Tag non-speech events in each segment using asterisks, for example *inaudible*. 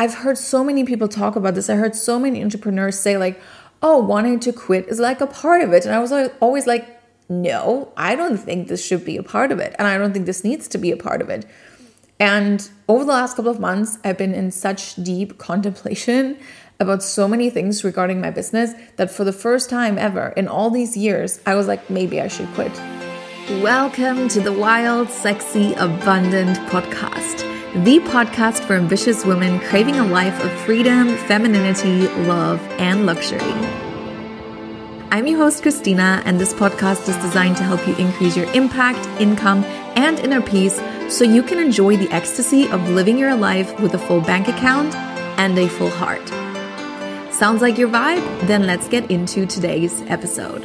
I've heard so many people talk about this. I heard so many entrepreneurs say, like, oh, wanting to quit is like a part of it. And I was always like, no, I don't think this should be a part of it. And I don't think this needs to be a part of it. And over the last couple of months, I've been in such deep contemplation about so many things regarding my business that for the first time ever in all these years, I was like, maybe I should quit. Welcome to the Wild, Sexy, Abundant podcast, the podcast for ambitious women craving a life of freedom, femininity, love, and luxury. I'm your host, Christina, and this podcast is designed to help you increase your impact, income, and inner peace so you can enjoy the ecstasy of living your life with a full bank account and a full heart. Sounds like your vibe? Then let's get into today's episode.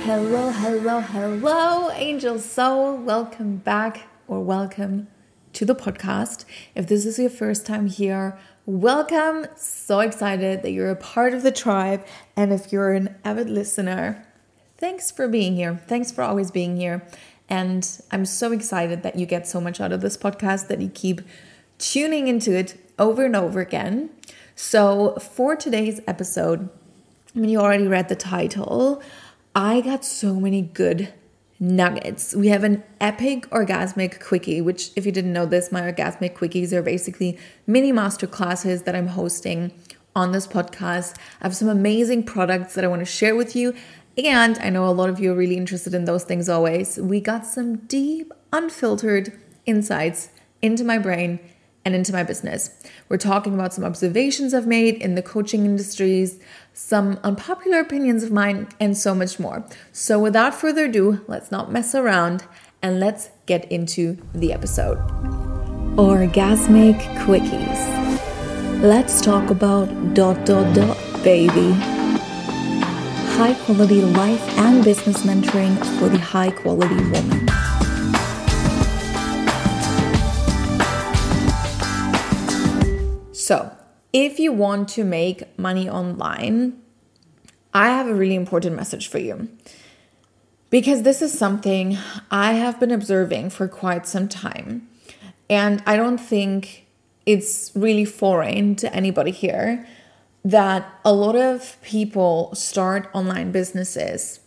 Hello, hello, hello, angel soul. Welcome back or welcome to the podcast. If this is your first time here, welcome. So excited that you're a part of the tribe. And if you're an avid listener, thanks for being here. Thanks for always being here. And I'm so excited that you get so much out of this podcast that you keep tuning into it over and over again. So, for today's episode, I mean, you already read the title. I got so many good nuggets. We have an epic orgasmic quickie, which, if you didn't know this, my orgasmic quickies are basically mini master classes that I'm hosting on this podcast. I have some amazing products that I want to share with you. And I know a lot of you are really interested in those things always. We got some deep, unfiltered insights into my brain and into my business. We're talking about some observations I've made in the coaching industries, some unpopular opinions of mine, and so much more. So, without further ado, let's not mess around and let's get into the episode. Orgasmic Quickies. Let's talk about dot dot dot, baby high quality life and business mentoring for the high quality woman. So, if you want to make money online, I have a really important message for you. Because this is something I have been observing for quite some time. And I don't think it's really foreign to anybody here that a lot of people start online businesses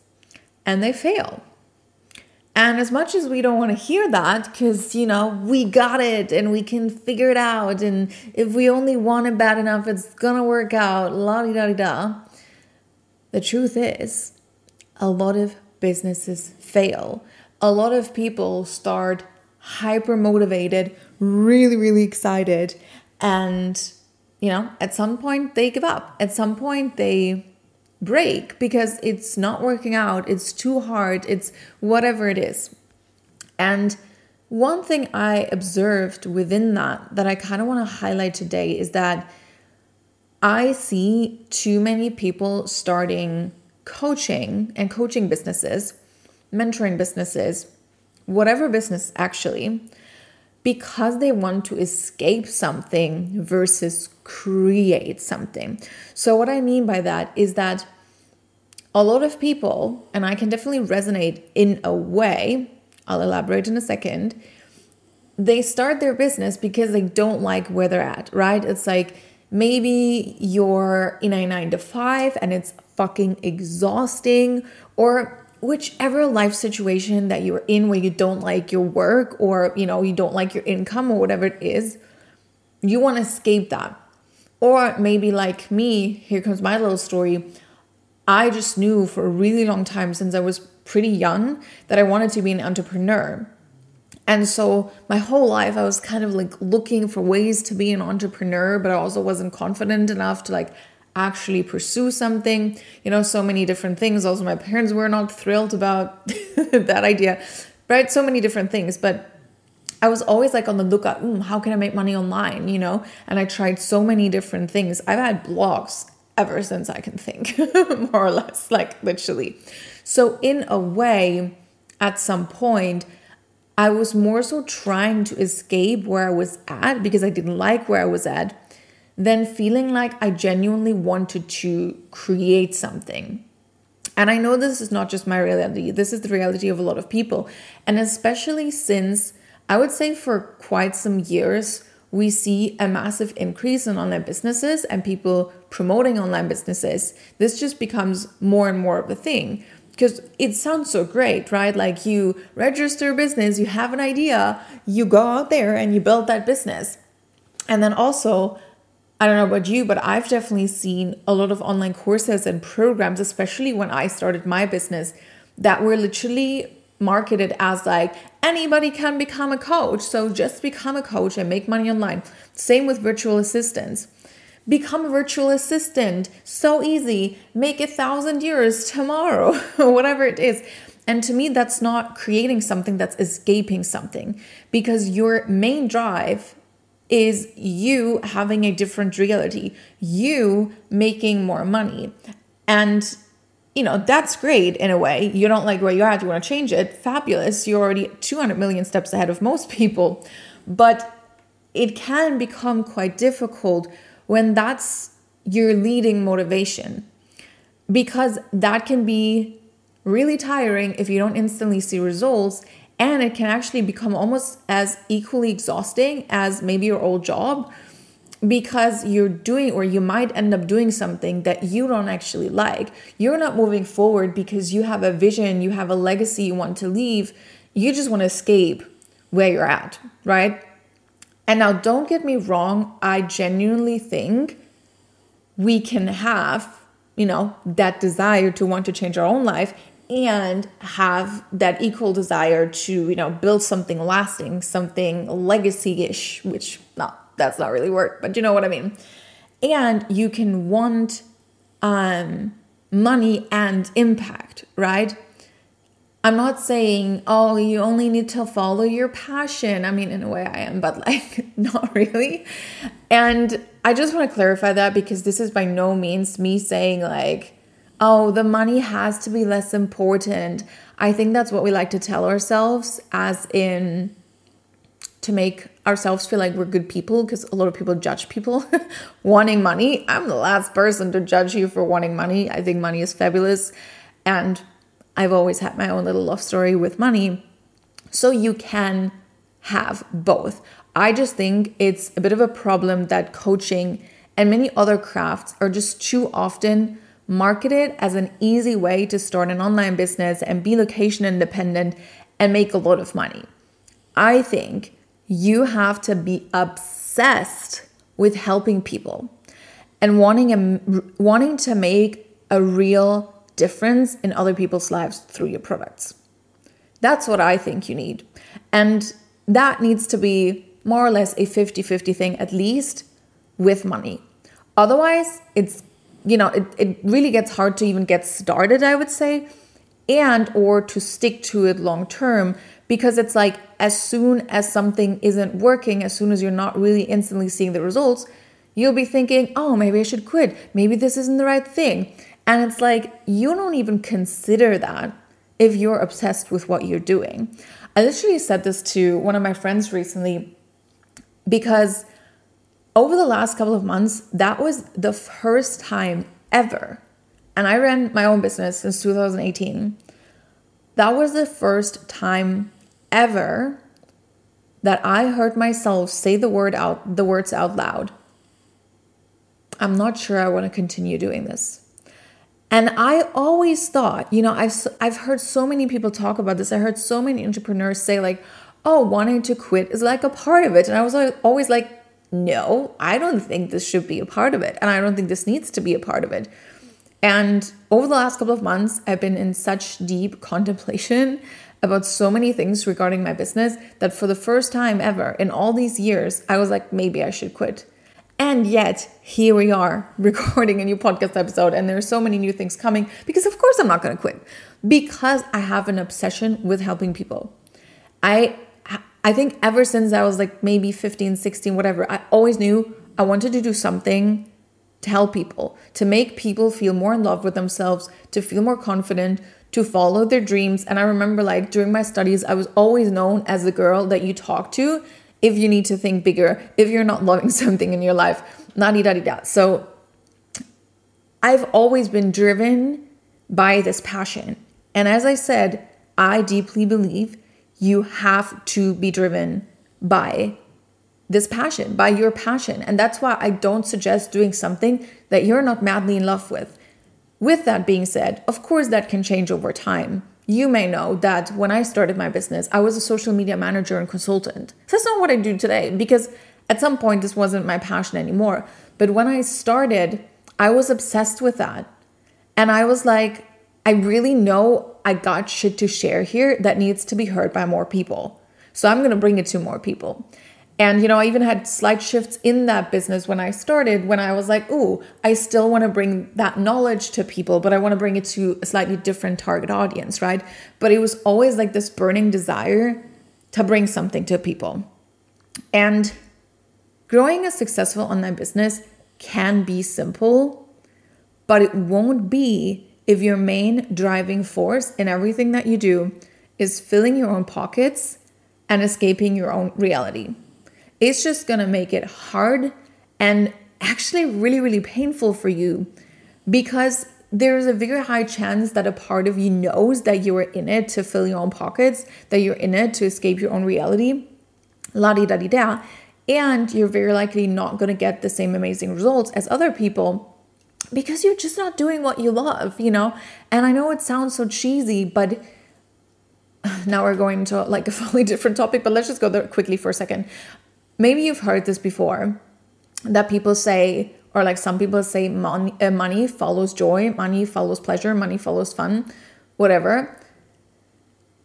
and they fail. And as much as we don't want to hear that, because, you know, we got it and we can figure it out, and if we only want it bad enough, it's gonna work out, la di da di da. The truth is, a lot of businesses fail. A lot of people start hyper motivated, really, really excited, and you know, at some point they give up. At some point they break because it's not working out, it's too hard, it's whatever it is. And one thing I observed within that that I kind of want to highlight today is that I see too many people starting coaching and coaching businesses, mentoring businesses, whatever business actually, because they want to escape something versus create something. So, what I mean by that is that a lot of people, and I can definitely resonate in a way, I'll elaborate in a second, they start their business because they don't like where they're at, right? It's like maybe you're in a nine to five and it's fucking exhausting, or whichever life situation that you're in where you don't like your work or you know you don't like your income or whatever it is you want to escape that or maybe like me here comes my little story i just knew for a really long time since i was pretty young that i wanted to be an entrepreneur and so my whole life I was kind of like looking for ways to be an entrepreneur, but I also wasn't confident enough to like actually pursue something, you know, so many different things. Also, my parents were not thrilled about *laughs* that idea, right? So many different things. But I was always like on the lookout, mm, how can I make money online, you know? And I tried so many different things. I've had blogs ever since I can think, *laughs* more or less, like literally. So, in a way, at some point, I was more so trying to escape where I was at because I didn't like where I was at than feeling like I genuinely wanted to create something. And I know this is not just my reality, this is the reality of a lot of people. And especially since I would say for quite some years, we see a massive increase in online businesses and people promoting online businesses, this just becomes more and more of a thing. Because it sounds so great, right? Like you register a business, you have an idea, you go out there and you build that business. And then also, I don't know about you, but I've definitely seen a lot of online courses and programs, especially when I started my business, that were literally marketed as like anybody can become a coach. So just become a coach and make money online. Same with virtual assistants. Become a virtual assistant. So easy. Make a thousand euros tomorrow, *laughs* whatever it is. And to me, that's not creating something that's escaping something because your main drive is you having a different reality, you making more money. And you know, that's great in a way. You don't like where you're at, you want to change it. Fabulous. You're already 200 million steps ahead of most *laughs* people. But it can become quite difficult when that's your leading motivation because that can be really tiring if you don't instantly see results and it can actually become almost as equally exhausting as maybe your old job because you're doing or you might end up doing something that you don't actually like. You're not moving forward because you have a vision, you have a legacy you want to leave. You just want to escape where you're at, right? And now don't get me wrong, I genuinely think we can have, you know, that desire to want to change our own life and have that equal desire to you know build something lasting something legacy-ish which not that's not really work but you know what i mean. And you can want um money and impact right i'm not saying oh you only need to follow your passion i mean in a way i am but like *laughs* not really and i just want to clarify that because this is by no means me saying like oh, the money has to be less important. I think that's what we like to tell ourselves, as in to make ourselves feel like we're good people, because a lot of people judge people *laughs* wanting money. I'm the last person to judge you for wanting money. I think money is fabulous. And I've always had my own little love story with money. So you can have both. I just think it's a bit of a problem that coaching and many other crafts are just too often marketed as an easy way to start an online business and be location independent and make a lot of money. I think you have to be obsessed with helping people and wanting a, wanting to make a real difference in other people's lives through your products. That's what I think you need. And that needs to be more or less a 50-50 thing at least with money. Otherwise, it's you know it, it really gets hard to even get started i would say and or to stick to it long term because it's like as soon as something isn't working as soon as you're not really instantly seeing the results you'll be thinking oh maybe i should quit maybe this isn't the right thing and it's like you don't even consider that if you're obsessed with what you're doing i literally said this to one of my friends recently because over the last couple of months, that was the first time ever. And I ran my own business since 2018. That was the first time ever that I heard myself say the word out the words out loud. I'm not sure I want to continue doing this. And I always thought, you know, I've I've heard so many people talk about this. I heard so many entrepreneurs say like, "Oh, wanting to quit is like a part of it." And I was always like, no, I don't think this should be a part of it. And I don't think this needs to be a part of it. And over the last couple of months, I've been in such deep contemplation about so many things regarding my business that for the first time ever in all these years, I was like, maybe I should quit. And yet, here we are *laughs* recording a new podcast episode, and there are so many new things coming because, of course, I'm not going to quit because I have an obsession with helping people. I I think ever since I was like maybe 15, 16, whatever, I always knew I wanted to do something to help people, to make people feel more in love with themselves, to feel more confident, to follow their dreams. And I remember like during my studies, I was always known as the girl that you talk to if you need to think bigger, if you're not loving *laughs* something in your life. Na di da di da. So I've always been driven by this passion. And as I said, I deeply believe you have to be driven by this passion, by your passion. And that's why I don't suggest doing something that you're not madly in love with. With that being said, of course, that can change over time. You may know that when I started my business, I was a social media manager and consultant. That's not what I do today because at some point this wasn't my passion anymore. But when I started, I was obsessed with that. And I was like, I really know I got shit to share here that needs to be heard by more people. So I'm going to bring it to more people. And, you know, I even had slight shifts in that business when I started, when I was like, ooh, I still want to bring that knowledge to people, but I want to bring it to a slightly different target audience, right? But it was always like this burning desire to bring something to people. And growing a successful online business can be simple, but it won't be if your main driving force in everything that you do is filling your own pockets and escaping your own reality. It's just gonna make it hard and actually really, really painful for you because there's a very high chance that a part of you knows that you are in it to fill your own pockets, that you're in it to escape your own reality, la di da di da, and you're very likely not gonna get the same amazing results as other people because you're just not doing what you love, you know? And I know it sounds so cheesy, but *sighs* now we're going to like a *laughs* fully different topic, but let's just go there quickly for a second. Maybe you've heard this before that people say, or like some people say, money, uh, money follows joy, money follows pleasure, money follows fun, whatever.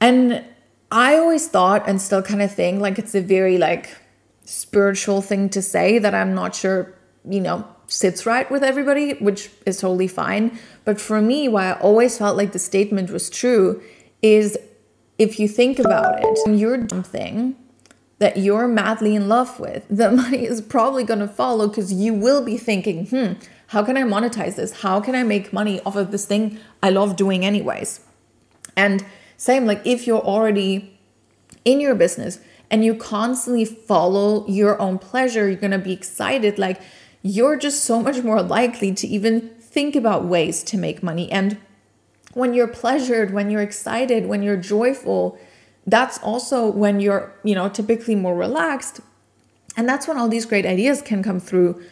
And I always thought and still kind of think like it's a very like spiritual thing to say that I'm not sure, you know, sits right with everybody, which is totally fine. But for me, why I always felt like the statement was true is if you think about it, you're something that you're madly in love with, the *laughs* money is probably going to follow because you will be thinking, hmm, how can I monetize this? How can I make money off of this thing I love doing, anyways? And same, like if you're already in your business and you constantly follow your own pleasure, you're going to be excited. Like, you're just so much more likely to even think about ways to make money. And when you're pleasured, when you're excited, when you're joyful, that's also when you're, you know, typically more relaxed. And that's when all these great ideas can come through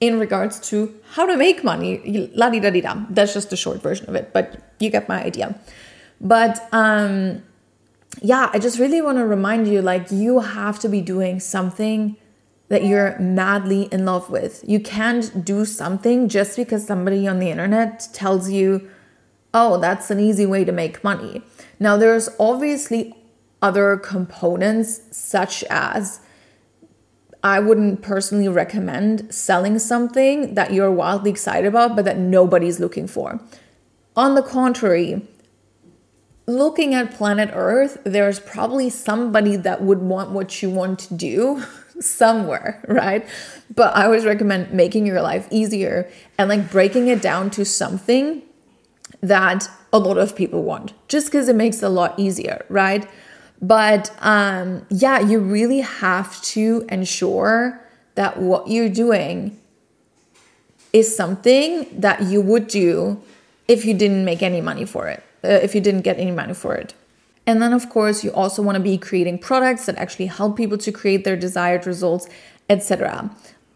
in regards to how to make money. La di da di da. That's just the short version of it, but you get my idea. But um yeah, I just really want to remind you like you have to be doing something that you're madly in love with. You can't do something just because somebody on the internet tells you, oh, that's an easy way to make money. Now, there's obviously other components, such as I wouldn't personally recommend selling something that you're wildly excited about, but that nobody's looking for. On the contrary, looking at planet Earth, there's probably somebody that would want what you want to do *laughs* somewhere, right? But I always recommend making your life easier and like breaking it down to something that a lot of people want just because it makes it a lot easier, right? But um yeah, you really have to ensure that what you're doing is something that you would do if you didn't make any money for it, uh, if you didn't get any money for it. And then, of course, you also want to be creating products that actually help people to create their desired results, etc.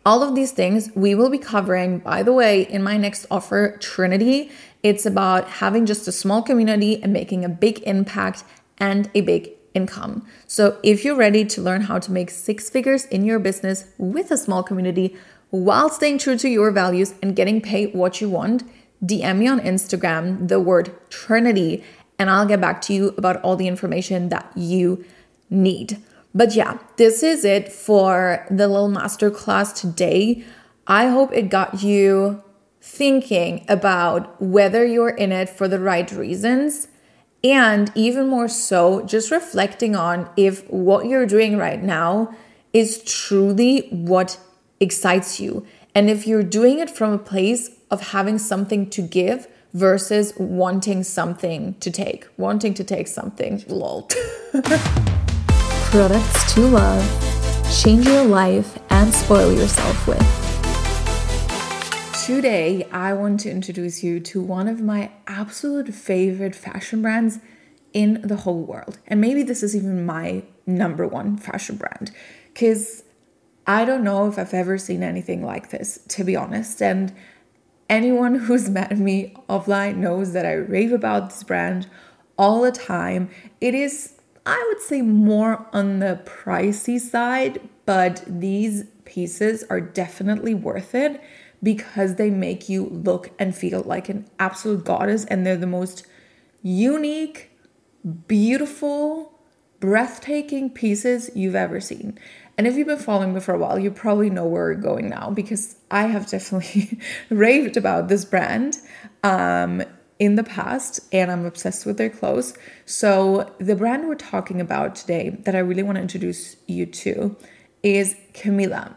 All of these things we will be covering, by the way, in my next offer, Trinity. It's about having just a small community and making a big impact and a big income. So, if you're ready to learn how to make six figures in your business with a small community while staying true to your values and getting paid what you want, DM me on Instagram the word Trinity and I'll get back to you about all the information that you need. But yeah, this is it for the little masterclass today. I hope it got you thinking about whether you're in it for the right reasons. And even more so, just reflecting on if what you're doing right now is truly what excites you. And if you're doing it from a place of having something to give versus wanting something to take, wanting to take something. Lol. *laughs* Products to love, change your life, and spoil yourself with. Today, I want to introduce you to one of my absolute favorite fashion brands in the whole world. And maybe this is even my number one fashion brand because I don't know if I've ever seen anything like this, to be honest. And anyone who's *laughs* met me offline knows that I rave about this brand all the time. It is, I would say, more on the pricey side, but these pieces are definitely worth it because they make you look and feel like an absolute goddess and they're the most unique, beautiful, breathtaking pieces you've ever seen. And if you've been following me for a while, you probably know where we're going now because I have definitely *laughs* raved about this brand um, in the past and I'm obsessed with their clothes. So, the brand we're talking about today that I really want to introduce you to is Camilla.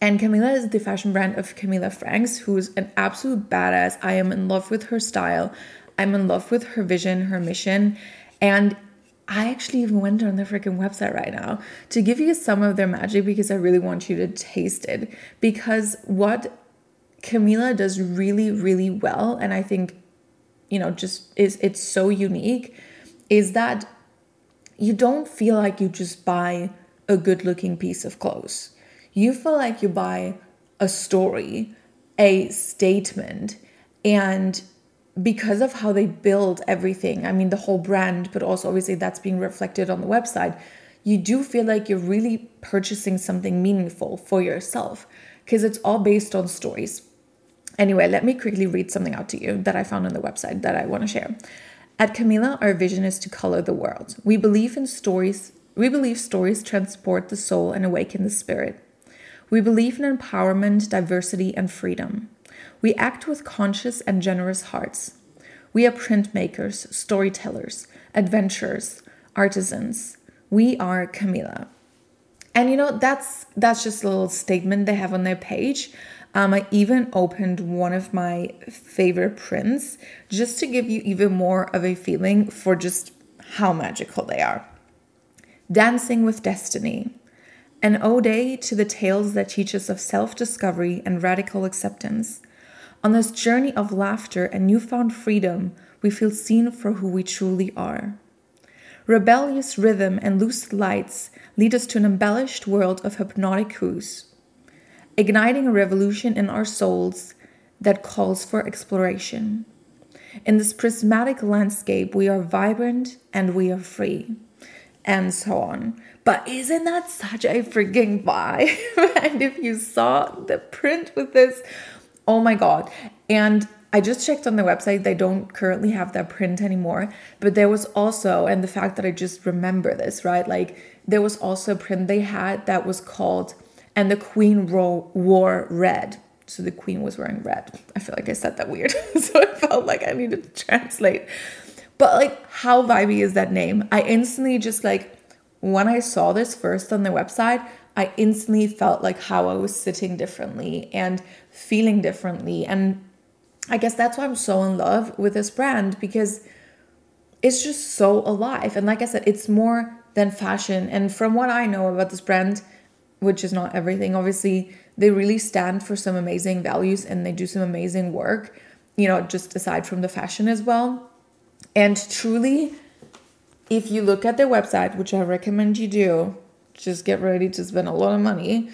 And Camilla is the fashion brand of Camilla Franks, who's an absolute badass. I am in love with her style. I'm in love with her vision, her mission. And I actually even went on their freaking website right now to give you some of their magic because I really want you to taste it. Because what Camilla does really, really well, and I think, you know, just is it's so unique, is that you don't feel like you just buy a good looking piece of clothes you feel like you buy a story, a statement, and because of how they build everything, I mean, the whole brand, but also obviously that's being reflected on the website, you do feel like you're really purchasing something meaningful for yourself because it's all based on stories. Anyway, let me quickly read something out to you that I found on the website that I want to share. At Camilla, our vision is to color the world. We believe in stories. We believe stories transport the soul and awaken the spirit. We believe in empowerment, diversity, and freedom. We act with conscious and generous hearts. We are printmakers, storytellers, adventurers, artisans. We are Camilla. And you know, that's that's just a little statement they have on their page. Um, I even opened one of my favorite prints just to give you even more of a feeling for just how magical they are. Dancing with Destiny an ode to the tales that teach us of self discovery and radical acceptance. On this journey of laughter and newfound freedom, we feel seen for who we truly are. Rebellious rhythm and lucid lights lead us to an embellished world of hypnotic hues, igniting a revolution in our souls that calls for exploration. In this prismatic landscape, we are vibrant and we are free, and so on. But isn't that such a freaking vibe? *laughs* and if you saw the print with this, oh my God. And I just checked on the website, they don't currently have that print anymore. But there was also, and the fact that I just remember this, right? Like there was also a print they had that was called, and the Queen wore red. So the Queen was wearing red. I feel like I said that weird. *laughs* so I felt like I needed to translate. But like, how vibey is that name? I instantly just like, when I saw this first on the website, I instantly felt like how I was sitting differently and feeling differently. And I guess that's why I'm so in love with this brand because it's just so alive. And like I said, it's more than fashion. And from what I know about this brand, which is not everything, obviously, they really stand for some amazing values and they do some amazing work, you know, just aside from the fashion as well. And truly, if you look at their website, which I recommend you do, just get ready to spend a lot of money,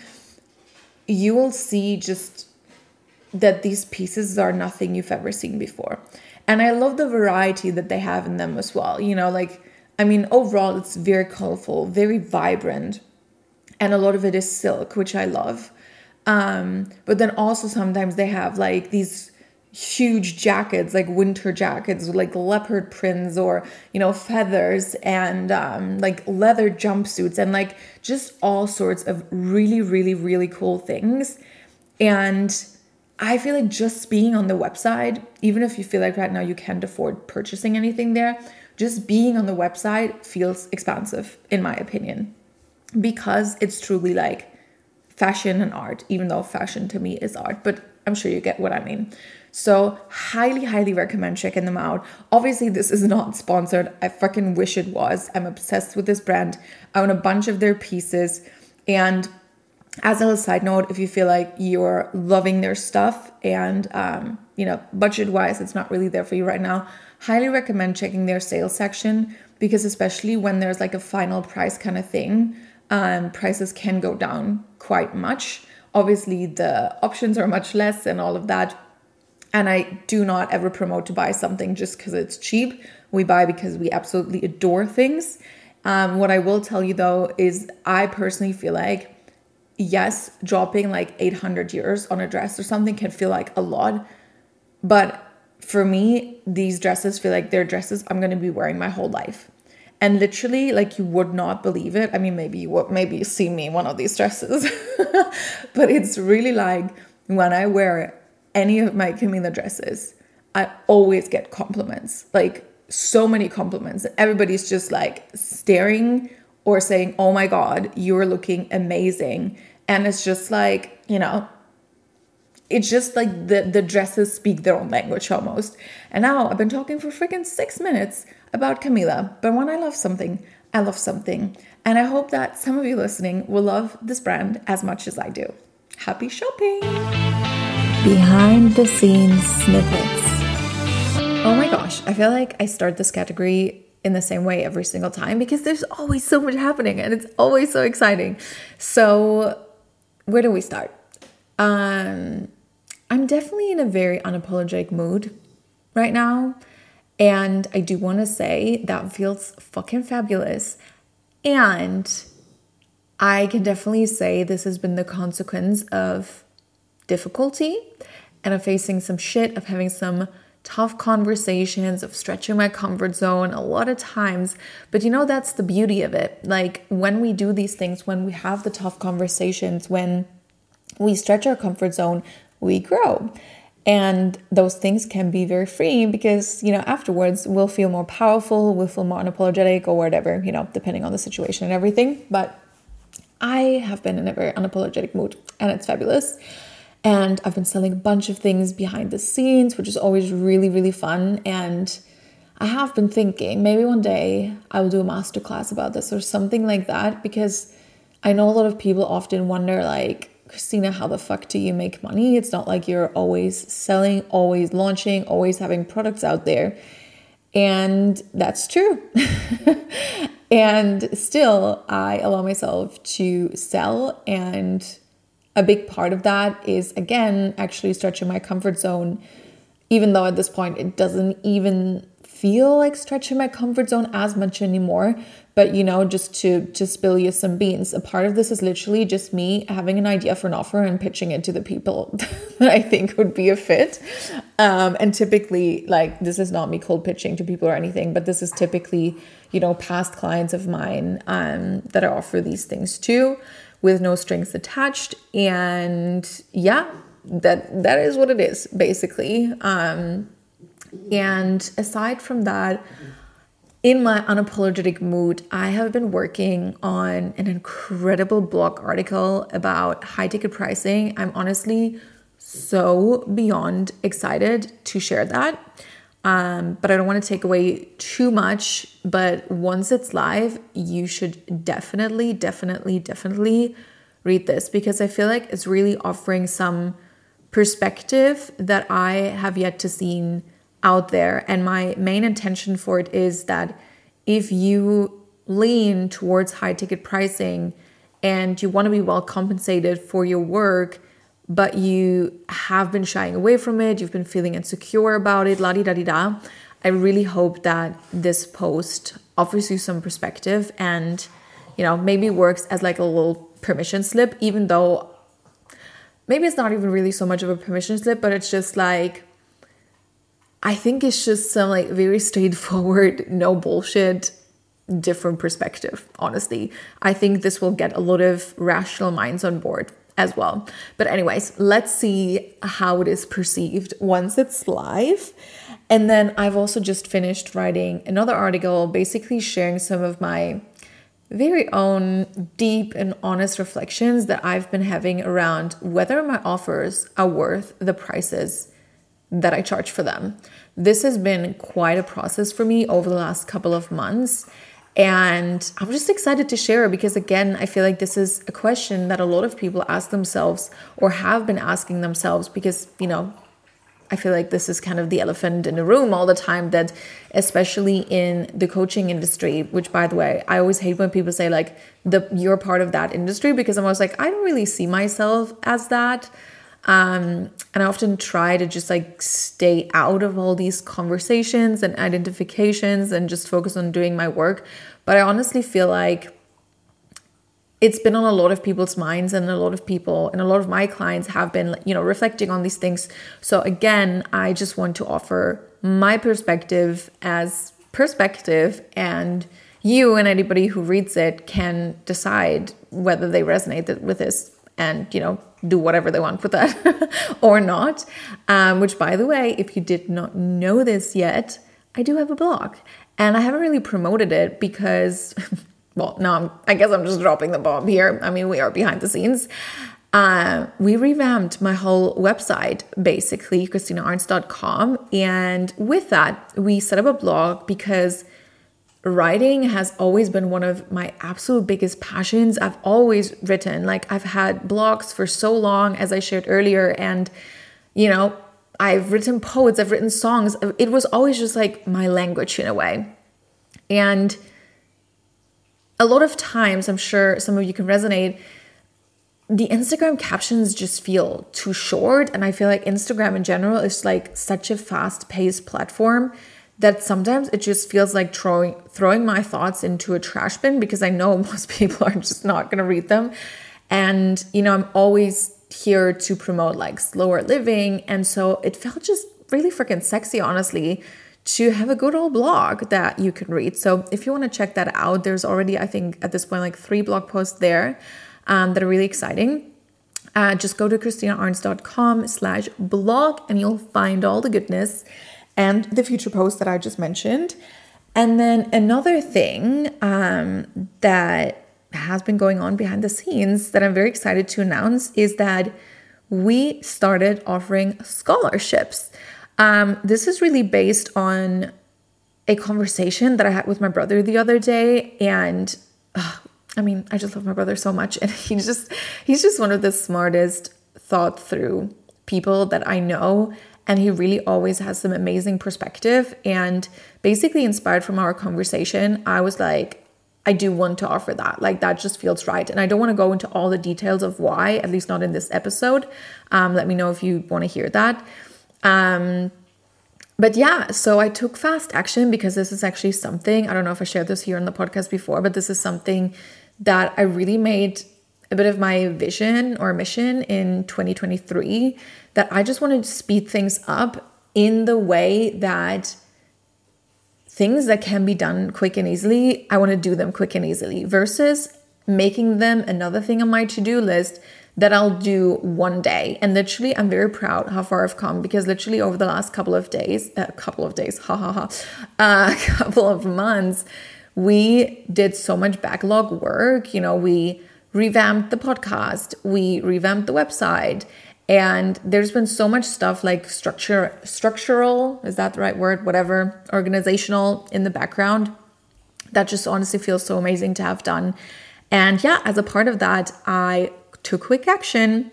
you will see just that these pieces are nothing you've ever seen before. And I love the variety that they have in them as well. You know, like, I mean, overall, it's very colorful, very vibrant, and a lot of it is silk, which I love. Um, but then also sometimes they have like these huge jackets like winter jackets with like leopard prints or you know feathers and um, like leather jumpsuits and like just all sorts of really really really cool things. And i feel like just being on the website even if you feel like right now you can't afford purchasing anything there just being on the website feels expansive in my opinion because it's truly like fashion and art even though fashion to me is art but i'm sure you get what i mean so, highly, highly recommend checking them out. Obviously, this is not sponsored. I fucking wish it was. I'm obsessed with this brand. I own a bunch of their pieces. And as a side note, if you feel like you're loving their stuff and, um, you know, budget wise, it's not really there for you right now, highly recommend checking their sales section because, especially when there's like a final price kind of thing, um, prices can go down quite much. Obviously, the options are much less and all of that. And I do not ever promote to buy something just because it's cheap. We buy because we absolutely adore things. Um, what I will tell you though is I personally feel like, yes, dropping like 800 euros on a dress or something can feel like a lot. But for me, these dresses feel like they're dresses I'm going to be wearing my whole life and literally like you would not believe it i mean maybe you would maybe you see me in one of these dresses *laughs* but it's really like when i wear any of my camilla dresses i always get compliments. Like so many compliments. Everybody's just like staring or saying oh my god you're looking amazing. And it's just like you know it's just like the the dresses speak their own language almost. And now i've been talking for freaking six minutes about camilla. But when i love something i love something. And i hope that some of you listening will love this brand as much as i do. Happy shopping behind the scenes snippets oh my gosh i feel like i start this category in the same way every single time because there's always so much happening and it's always so exciting so where do we start um I'm definitely in a very unapologetic mood right now. And I do want to say that feels fucking fabulous. And I can definitely say this has been the consequence of difficulty and of facing some shit, of having some tough conversations, of stretching my comfort zone a lot of times. But you know, that's the beauty of it. Like when we do these things, when we have the tough conversations, when we stretch our comfort zone, we grow. And those things can be very freeing because, you know, afterwards we'll feel more powerful, we'll feel more unapologetic or whatever, you know, depending on the situation and everything. But I have been in a very unapologetic mood and it's fabulous. And I've been selling a bunch of things behind the scenes, which is always really, really fun. And I have been thinking maybe one day I will do a masterclass about this or something like that because I know a lot of people often wonder, like, Christina, how the fuck do you make money? It's not like you're always selling, always launching, always having products out there. And that's true. *laughs* and still, I allow myself to sell. And a big part of that is, again, actually stretching my comfort zone, even though at this point it doesn't even feel like stretching my comfort zone as much anymore. But you know just to to spill you some beans a part of this is literally just me having an idea for an offer and pitching it to the people *laughs* that i think would be a fit. Um, and typically like this is not me cold pitching to people or anything but this is typically you know past clients of mine um, that i offer these things to with no strings attached and yeah that that is what it is basically um and aside from that, in my unapologetic mood, I have been working on an incredible blog article about high ticket pricing. I'm honestly so beyond excited to share that. Um, but I don't want to take away too much. But once it's live, you should definitely, definitely, definitely read this because I feel like it's really offering some perspective that I have yet to see out there. And my main intention for it is that if you lean towards high ticket pricing and you want to be well compensated for your work, but you have been shying away from it, you've been feeling insecure about it, la di da di da. I really hope that this post offers you some perspective and, you know, maybe works as like a little permission slip, even though maybe it's not even really so much of a permission slip, but it's just like, I think it's just some like very *laughs* straightforward, no bullshit, different perspective, honestly. I think this will get a lot of rational minds on board as well. But, anyways, let's see how it is perceived once it's live. And then I've also just finished writing another article, basically sharing some of my very own deep and honest reflections that I've been having around whether my offers are worth the prices that I charge for them. This has been quite a process for me over the last couple of months. And I'm just excited to share because, again, I feel like this is a question that a lot of people ask themselves or have been asking themselves because, you know, I feel like this is kind of the elephant in the room all the time that especially in the coaching industry, which by the way, I always hate when people say like the you're part of that industry because I'm always like, I don't really see myself as that. Um, and I often try to just like stay out of all these conversations and identifications and just focus on doing my work. But I honestly feel like it's been on a lot of people's minds and a lot of people and a lot of my clients have been you know reflecting on these things so again i just want to offer my perspective as perspective and you and anybody who reads it can decide whether they resonate with this and you know do whatever they want with that *laughs* or not um, which by the way if you did not know this yet i do have a blog and i haven't really promoted it because *laughs* well, no, I'm, I guess I'm just dropping the bomb here. I mean, we are behind the scenes. Uh, we revamped my whole website, basically, ChristinaArntz.com. And with that, we set up a blog because writing has always been one of my absolute biggest passions. I've always written, like, I've had blogs for so long, as I shared earlier. And, you know, I've written poets, I've written songs. It was always just like my language in a way. And a lot of times, I'm sure some of you can resonate, the Instagram captions just feel too short. And I feel like Instagram in general is like such a fast paced platform that sometimes it just feels like throwing throwing my thoughts into a trash bin because I know *laughs* most people are just not going to read them. And you know, I'm always here to promote like slower living and so it felt just really freaking sexy honestly to have a good old blog that you can read. So if you want to check that out, there's already, I think, at this point, like three blog posts there um, that are really exciting. Uh, just go to christinaarntz.com slash blog and you'll find all the goodness and the future posts that I just mentioned. And then another thing um, that has been going on behind the scenes that I'm very excited to announce is that we started offering scholarships. Um, this is really based on a conversation that I had with my brother the other day, and uh, I mean, I just love my brother so much, *laughs* and he's just he's just one of the smartest, thought through people that I know, and he really always has some amazing perspective. And basically, inspired from our conversation, I was like. I do want to offer that. Like that just feels right. And I don't want to go into all the details of why, at least not in this episode. Um, let me know if you want to hear that. Um, but yeah, so I took fast action because this is actually something, I don't know if I shared this here on the podcast before, but this is something that I really made a bit of my vision or mission in 2023 that I just wanted to speed things up in the way that things that can be done quick and easily, I want to do them quick and easily versus making them another thing on my to do list that I'll do one day. And literally, I'm very proud how far I've come because literally over the last couple of days, a uh, couple of days, *laughs* ha ha ha, a *laughs* couple of months, we did so much backlog work. You know, we revamped the podcast, we revamped the website, and there's been so much stuff like structure, structural, is that the right word? Whatever, organizational in the background. That just honestly feels so amazing to have done. And yeah, as a part of that, I took quick action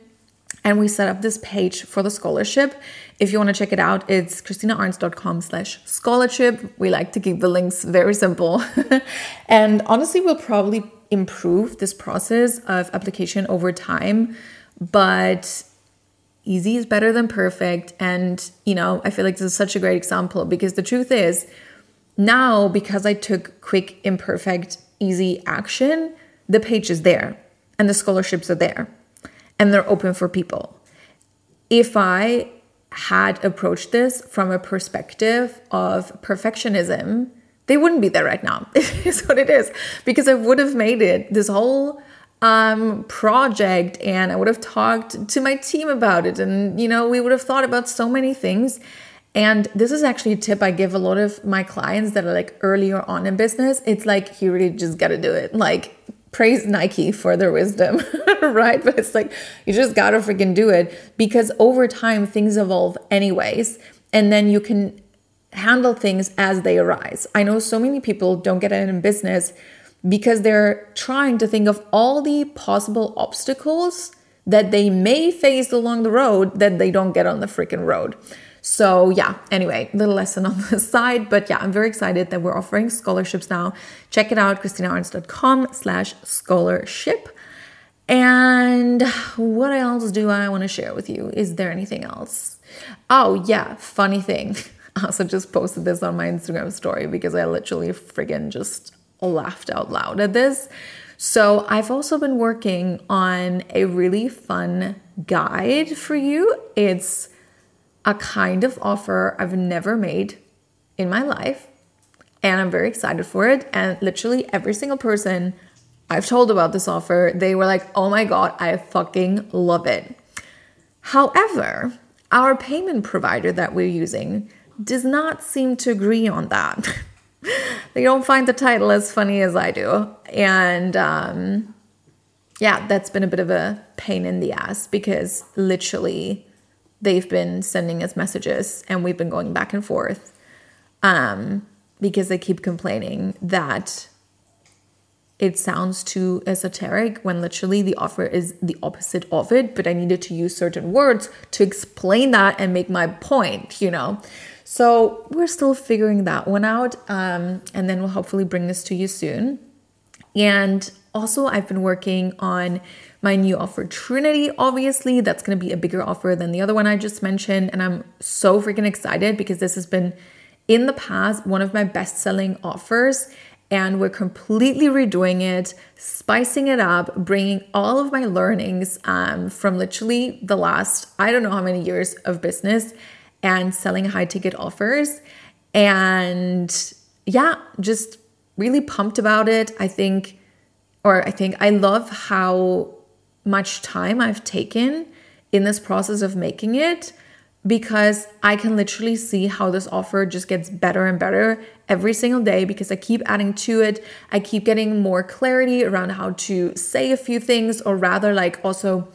and we set up this page for the scholarship. If you want to check it out, it's christinaarntz.com slash scholarship. We like to keep the links very simple. *laughs* and honestly, we'll probably improve this process of application over time, but easy is better than perfect. And, you know, I feel like this is such a great example because the truth is, now because I took quick, imperfect, easy action, the page is there and the scholarships are there and they're open for people. If I had approached this from a perspective of perfectionism, they wouldn't be there right now. It *laughs* is what it is because I would have made it this whole um, project and I would have talked to my team about it and you know we would have thought about so many things and this is actually a tip I give a lot of my clients that are like earlier on in business. It's like you really just got to do it. Like praise Nike for their wisdom, *laughs* right? But it's like, you just gotta freaking do it because over time things evolve anyways. And then you can handle things as they arise. I know so many people don't get in business because they're trying to think of all the possible obstacles that they may face along the road that they don't get on the freaking road. So yeah, anyway, little lesson on the *laughs* side. But yeah, I'm very excited that we're offering scholarships now. Check it out, christinaarntz.com slash scholarship. And what else do I want to share with you? Is there anything else? Oh yeah, funny thing. *laughs* *laughs* I also just posted this on my Instagram story because I literally friggin' just laughed out loud at this. So, I've also been working on a really fun guide for you. It's a kind of offer I've never made in my life, and I'm very excited for it. And literally, every single person I've told about this offer, they were like, oh my God, I fucking love it. However, our payment provider that we're using does not seem to agree on that. *laughs* they don't find the title as funny as I do. And um, yeah, that's been a bit of a pain in the ass because literally they've been sending us messages and we've been going back and forth um, because they keep complaining that it sounds too esoteric when literally the offer is the opposite of it, but I needed to use certain words to explain that and make my point, you know? So we're still figuring that one out. Um, and then we'll hopefully bring this to you soon. And also, I've been working on my new offer, Trinity. Obviously, that's going to be a bigger offer than the other one I just mentioned. And I'm so freaking excited because this has been in the past one of my best selling offers. And we're completely redoing it, spicing it up, bringing all of my learnings um, from literally the last, I don't know how many years of business and selling high ticket offers. And yeah, just really pumped about it. I think, or I think I love how much time I've taken in this process of making it because I can literally see how this offer just gets better and better every single day because I keep adding to it. I keep getting more clarity around how to say a few things, or rather, like also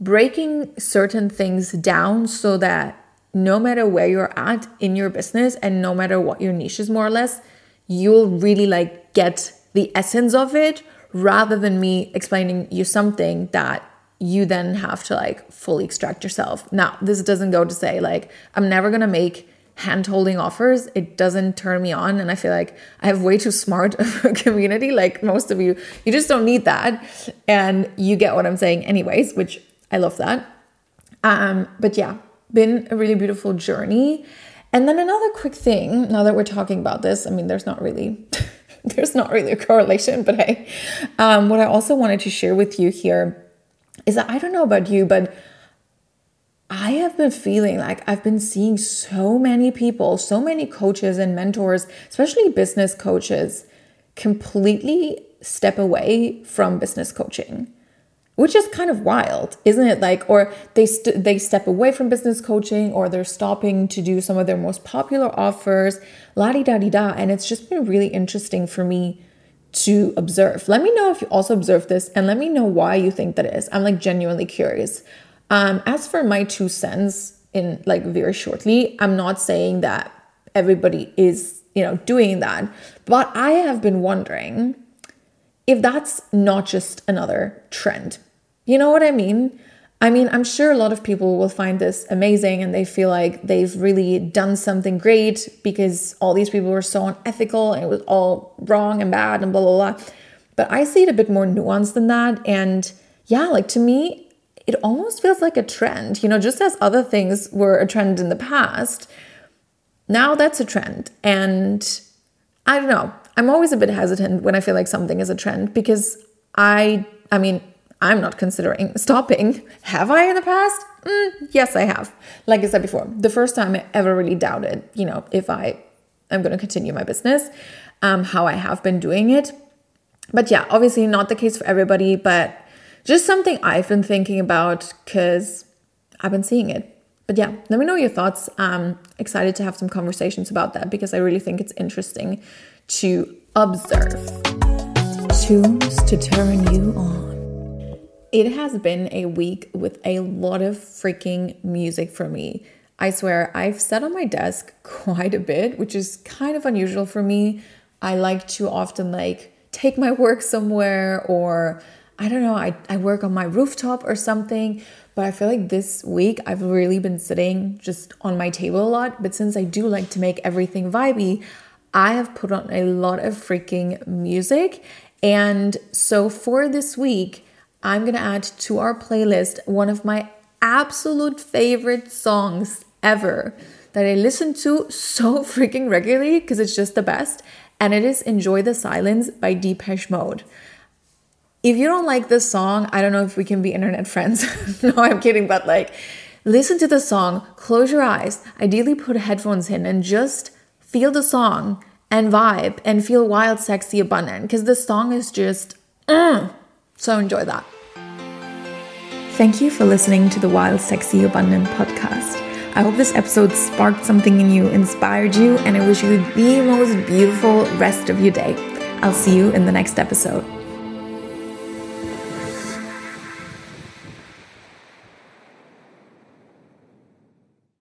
breaking certain things down so that no matter where you're at in your business and no matter what your niche is more or less, you'll really like get the essence of it rather than me explaining you something that you then have to like fully extract yourself. Now, this doesn't go to say like I'm never to make hand holding offers. It doesn't turn me on and I feel like I have way too smart *laughs* of a community like most of you. You just don't need that and you get what I'm saying anyways, which I love that. Um but yeah, been a really beautiful journey. And then another quick thing, now that we're talking about this, I mean, there's not really. *laughs* there's not really a correlation, but hey, um, what I also wanted to share with you here is that I don't know about you, but I have been feeling like I've been seeing so many people, so many coaches and mentors, especially business coaches, completely step away from business coaching which is kind of wild isn't it? Like or they st- they step away from business coaching or they're stopping to do some of their most popular offers la di da di da. And it's just been really interesting for me to observe. Let me know if you also observe this and let me know why you think that is. I'm like genuinely curious. Um as for my two cents in like very shortly i'm not saying that everybody is you know doing that. But i have been wondering if that's not just another trend. You know what I mean? I mean, I'm sure a lot of people will find this amazing and they feel like they've really done something great because all these people were so unethical and it was all wrong and bad and blah, blah, blah. But I see it a bit more nuanced than that. And yeah, like to me, it almost feels like a trend, you know, just as other things were a trend in the past. Now that's a trend. And I don't know. I'm always a bit hesitant when I feel like something is a trend because I, I mean, I'm not considering stopping. Have I in the past? Mm, yes, I have. Like I said before, the first time I ever really doubted, you know, if I am going to continue my business, um, how I have been doing it. But yeah, obviously not the case for everybody, but just something I've been thinking about because I've been seeing it. But yeah, let me know your thoughts. I'm excited to have some conversations about that because I really think it's interesting to observe. Tunes to turn you on. It has been a week with a lot of freaking music for me. I swear, I've sat on my desk *laughs* quite a bit, which is kind of unusual for me. I like to often like take my work somewhere or I don't know, I, I work on my rooftop or something. But I feel like this week I've really been sitting just on my table a lot. But since I do like to make everything vibey, I have put on a lot of freaking music. And so for this week, I'm going to add to our playlist one of my absolute favorite songs ever that I listen to so *laughs* freaking regularly because it's just the best. And it is Enjoy the Silence by Depeche Mode. If you don't like this song, I don't know if we can be internet friends. *laughs* no, I'm kidding, but like, listen to the song, close your eyes, ideally put headphones in, and just feel the song and vibe and feel wild, sexy, abundant because this song is just, mm. so enjoy that. Thank you for listening to the Wild, Sexy, Abundant podcast. I hope this episode sparked something in you, inspired you, and I wish you the most beautiful rest of your day. I'll see you in the next episode.